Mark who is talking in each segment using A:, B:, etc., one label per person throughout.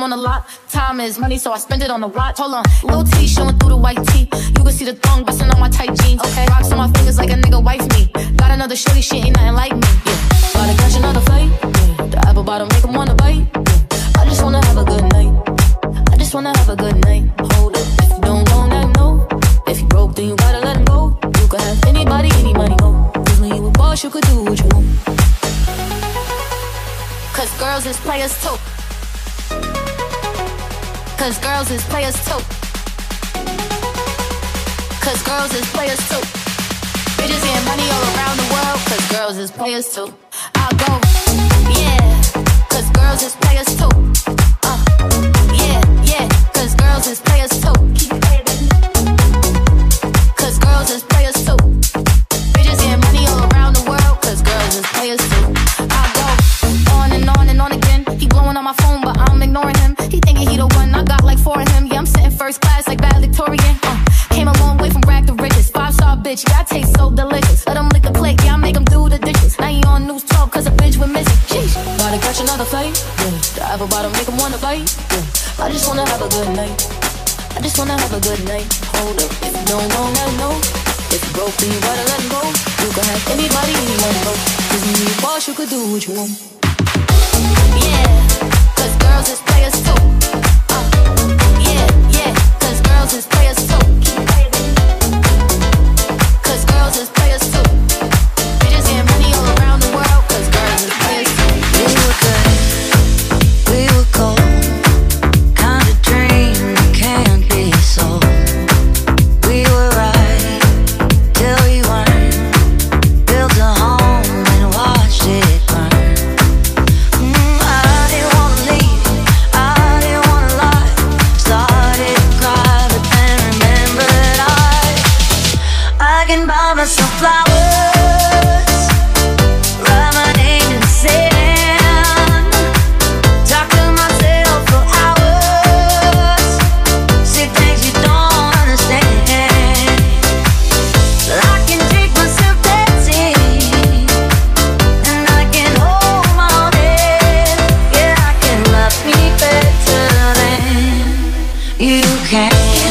A: Test drive, left them on the lot. Time is money, so I spend it on the watch. Hold on, little T showing through the white tee. You can see the thong busting on my tight jeans. Okay, rocks on my fingers like a nigga wife me. Got another shorty, she ain't nothing like me. Yeah, gotta catch another flight. Yeah, the apple bottom make 'em wanna bite. Yeah, I just wanna have a good night. I just wanna have a good night. Hold it, if you don't go, then no. If you broke, then you gotta let him go. You could have anybody, any money, go. Cause when you a boss, you could do what you want. Cause girls is players too. Cause girls is players too. Cause girls is players too. Bitches getting money all around the world. Cause girls is players too. I'll go, yeah. Cause girls is players too. Uh, yeah, yeah. Cause girls is players too. Cause bottom make him wanna bite. Yeah, I just wanna have a good night. I just wanna have a good night. Hold up, if you don't know, let know. If you broke, then you gotta let go. You can have anybody, anyone, go. Cause when you boss, you could do what you want.
B: You can.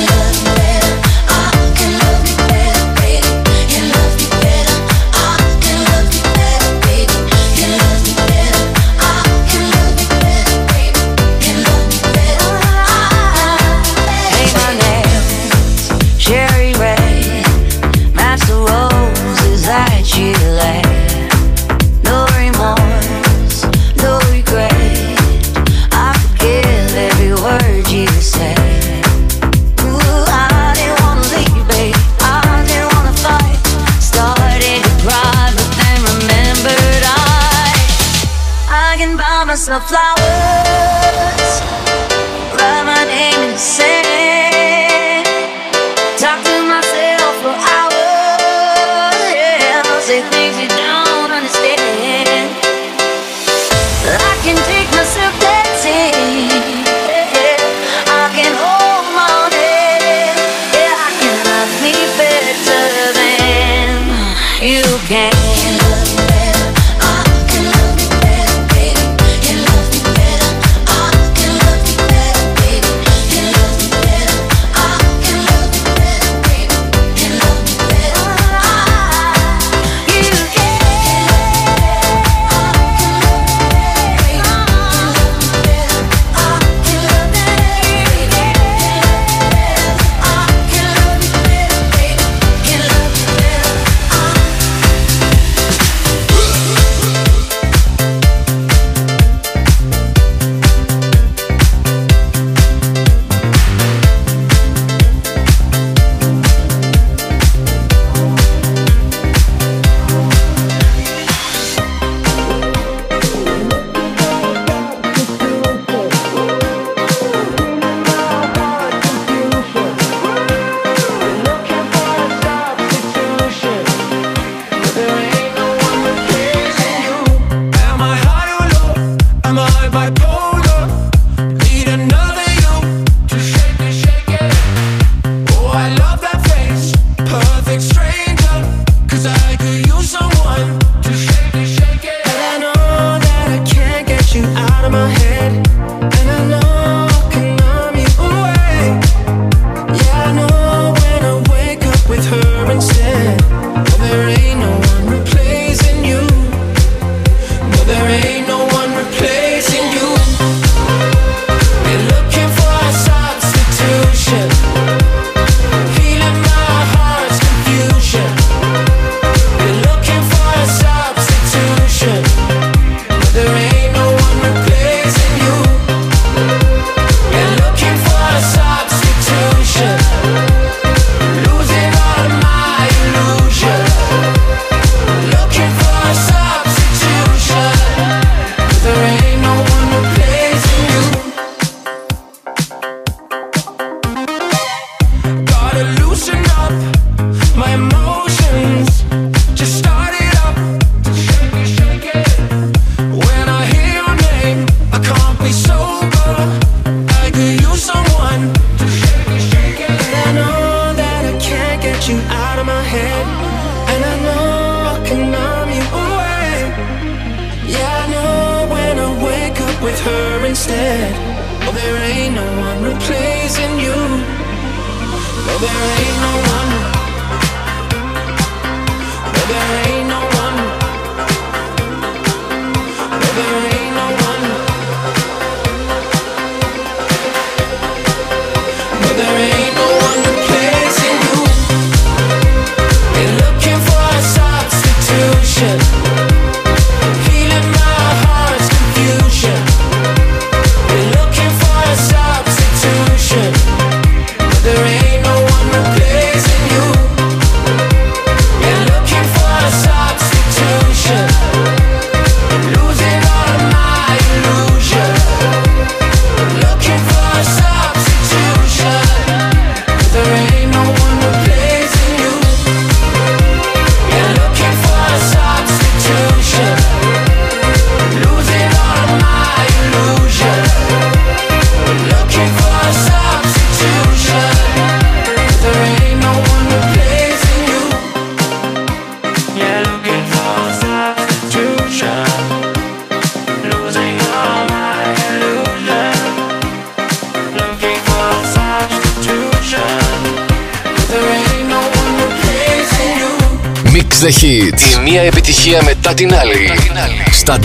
C: There ain't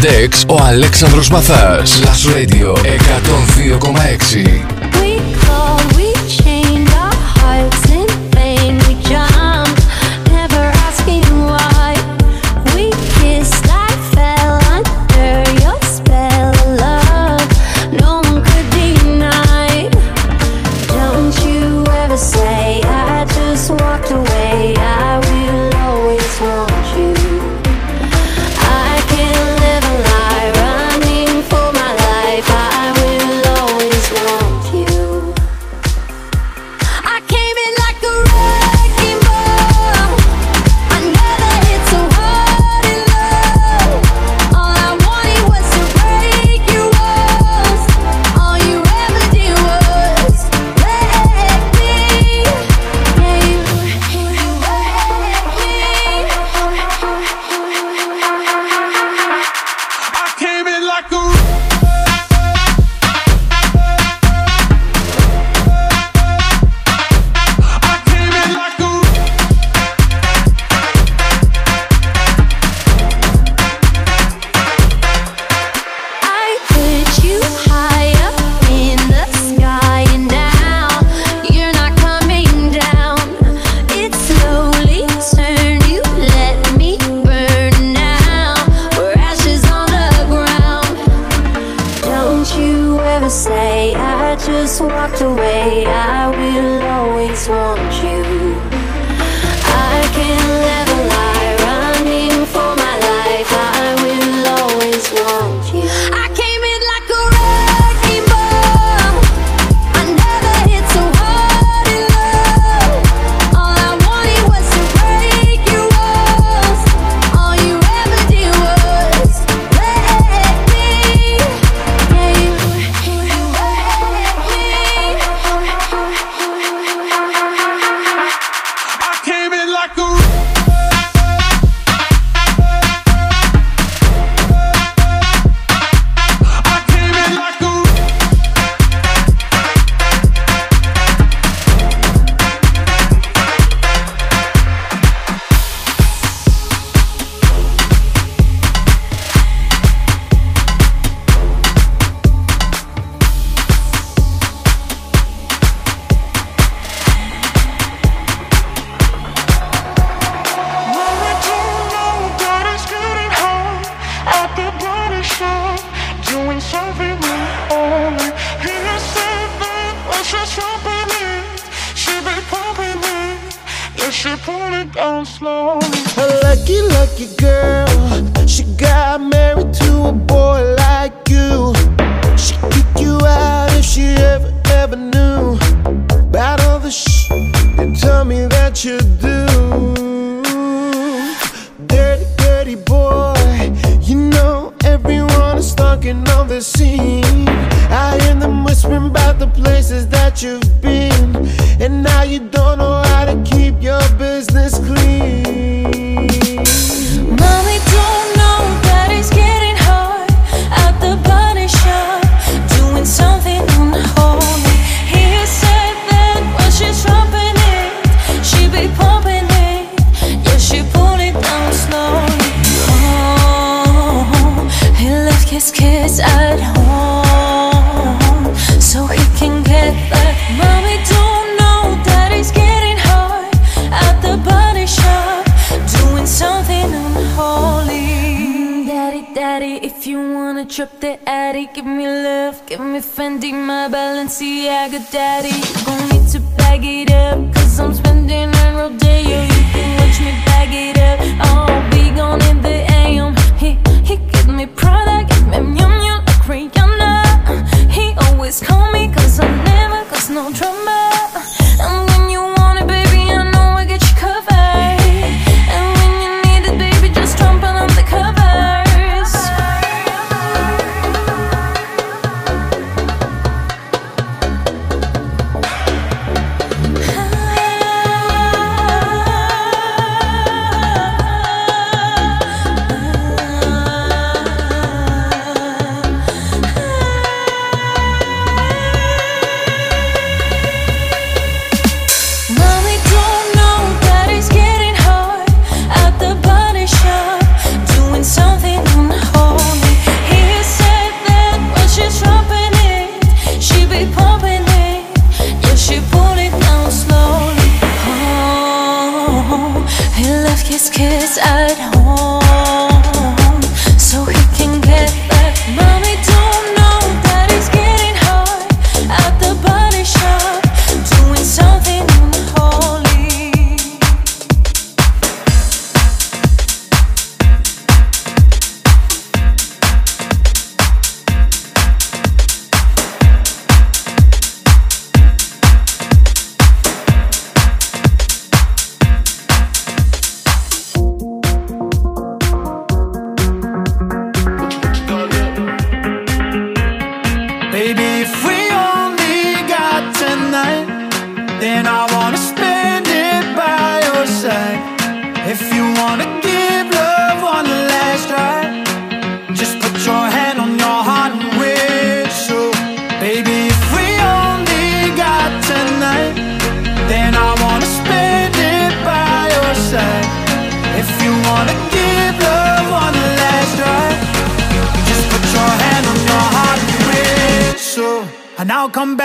B: Dex ο Αλέξανδρος Μαθάς. Last Radio 102,6.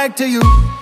D: Back
E: to you.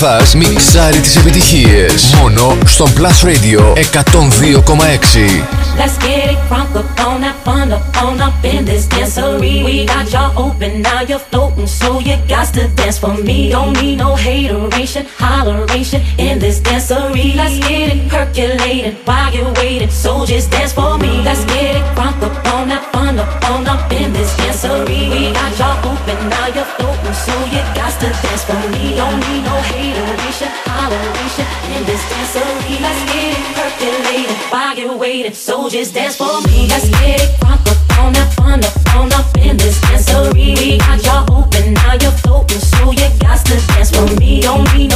F: Μαθάς μιξάρει τις επιτυχίες. Μόνο στον Plus Radio 102,6.
G: Let's get it crunk up on that fun up on up in this dancery. We got y'all open, now you're floating, so you got to dance for me. Don't need no hateration, holleration in this dancery. Let's get it percolated while you're waiting, so just dance for me. Let's get it crunk up on that fun up on up in this dancery. We got y'all open, now you're floating, you're so just dance for me. Let's get it crunk up on that fun up on up in this dancery. We got y'all open, now you're floating, so you got to dance for me. Don't need no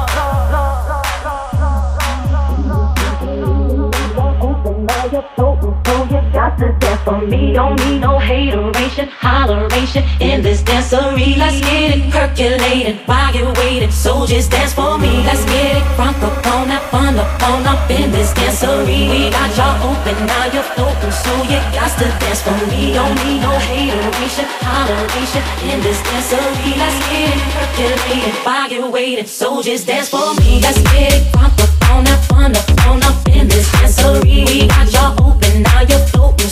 G: To dance for me. Don't need no hateration, holleration in this dancery. Let's get it percolated while you're waiting. So just dance for me. Let's get it crunk up on that fun up on up in this dancery. We got y'all open, now you're floating. So you got to dance for me. Don't need no hateration, holleration in this dancery. Let's get it percolated while you're waiting. So just dance for me. Let's get it crunk up on that fun up on up in this dancery. We got y'all open, now you're floating,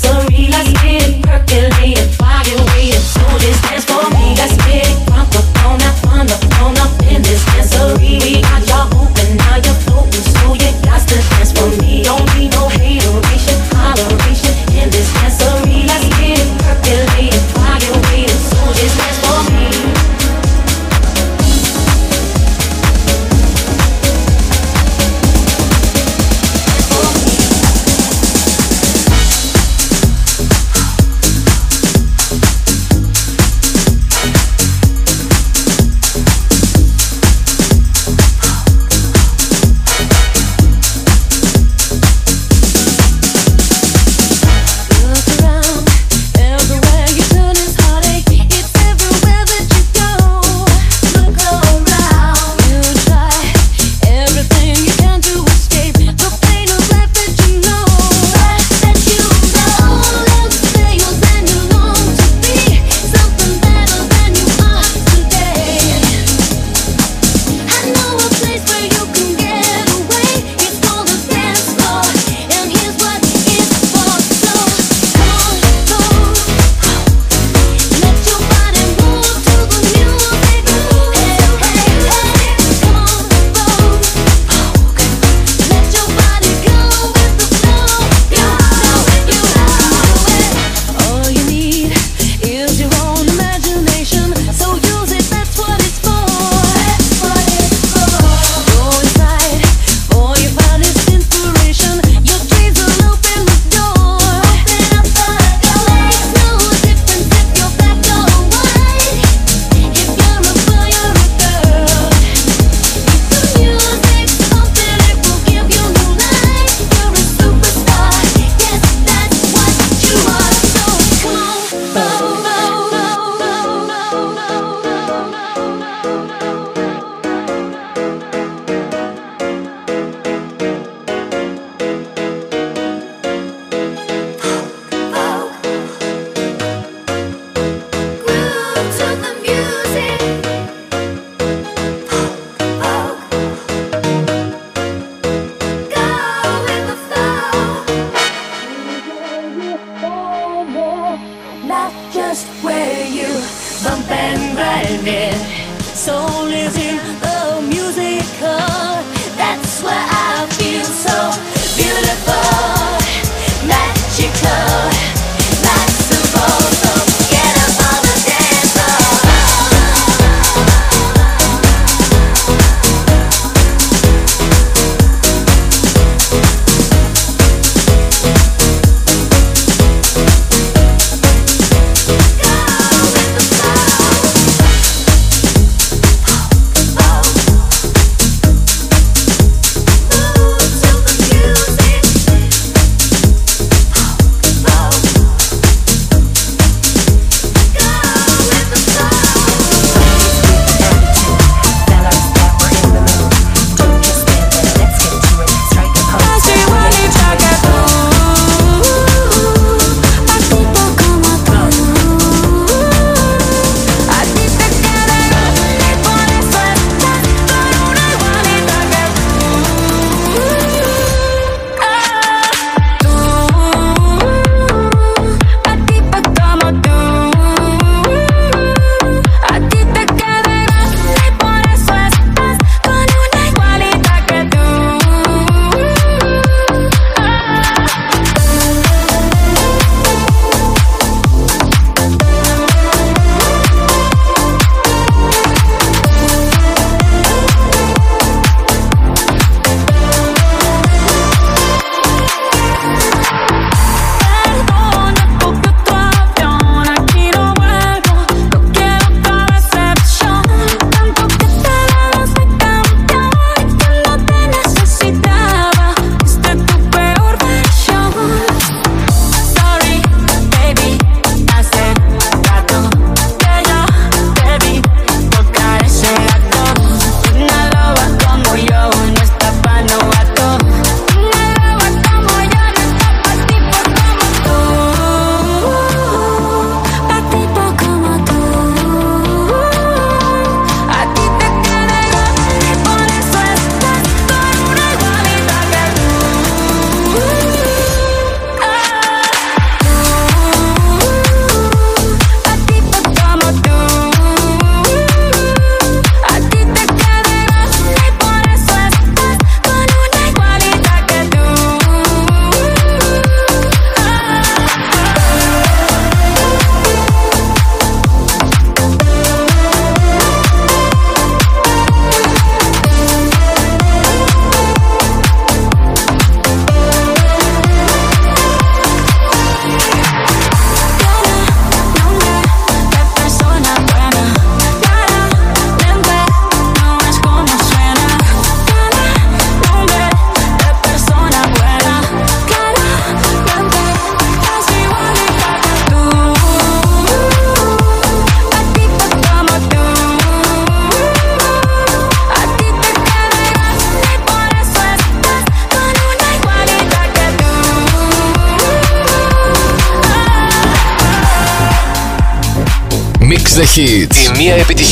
G: so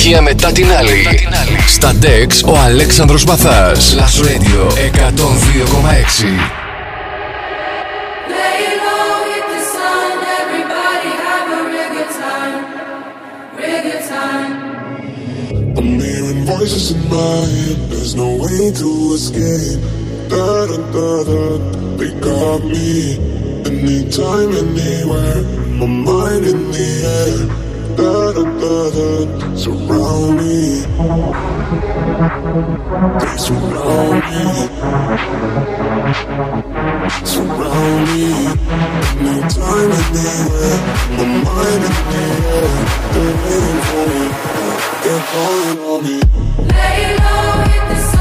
H: επιτυχία μετά την άλλη.
F: Στα DEX ο Αλέξανδρος Μαθάς.
H: Last Radio 102,6.
I: voices in my surround me. They surround me. Surround me. My mind is. They're waiting for me. They're calling on me.
J: Lay low, with the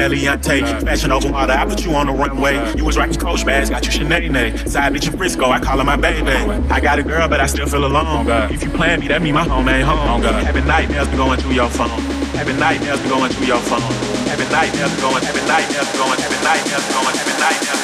K: Meliante. Fashion over water, I put you on the runway. You was rocking Coach bags, got you Sinead. Side bitch in Frisco, I call her my baby. I got a girl, but I still feel alone. If you plan me, that mean my home ain't home. Having nightmares be going through your phone. Having nightmares be going through your phone. Having nightmares be going, having nightmares be going, having nightmares be going, having nightmares.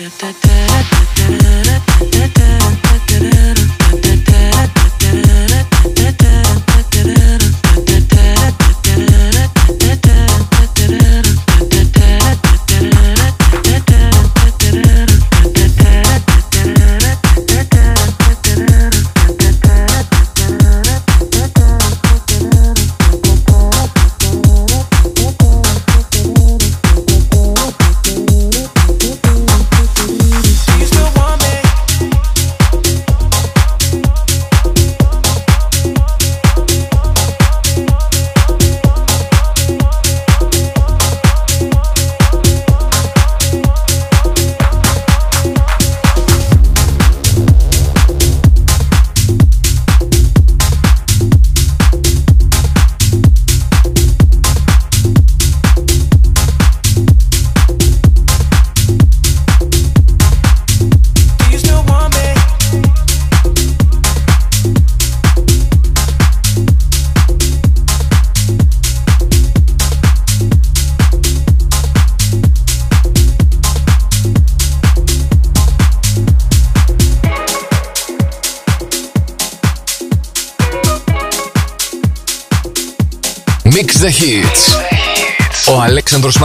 L: Wet.
M: da you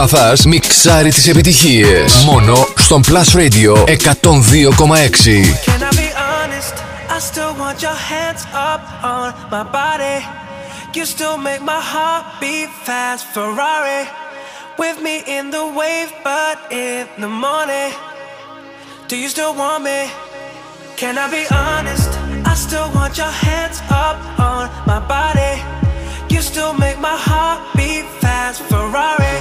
H: Μαθάς μιξάρει τι επιτυχίε Μόνο στον Plus Radio 102,6.
C: You still make my heart beat fast Ferrari with me in the wave but in the morning Do you still want me? Can I be honest? I still want your hands up on my body You still make my heart beat fast Ferrari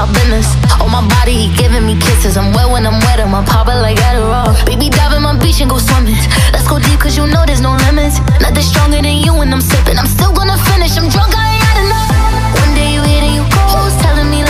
A: our business. On my body, he giving me kisses. I'm wet when I'm wet, I'm popper like Adderall. Baby, dive in my beach and go swimming. Let's go deep, cause you know there's no limits. Nothing stronger than you when I'm sipping. I'm still gonna finish, I'm drunk, I ain't had enough. One day you hit and you close, telling me lies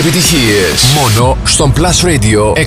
F: Επιτυχίες. Μόνο στον Plus Radio 102,6.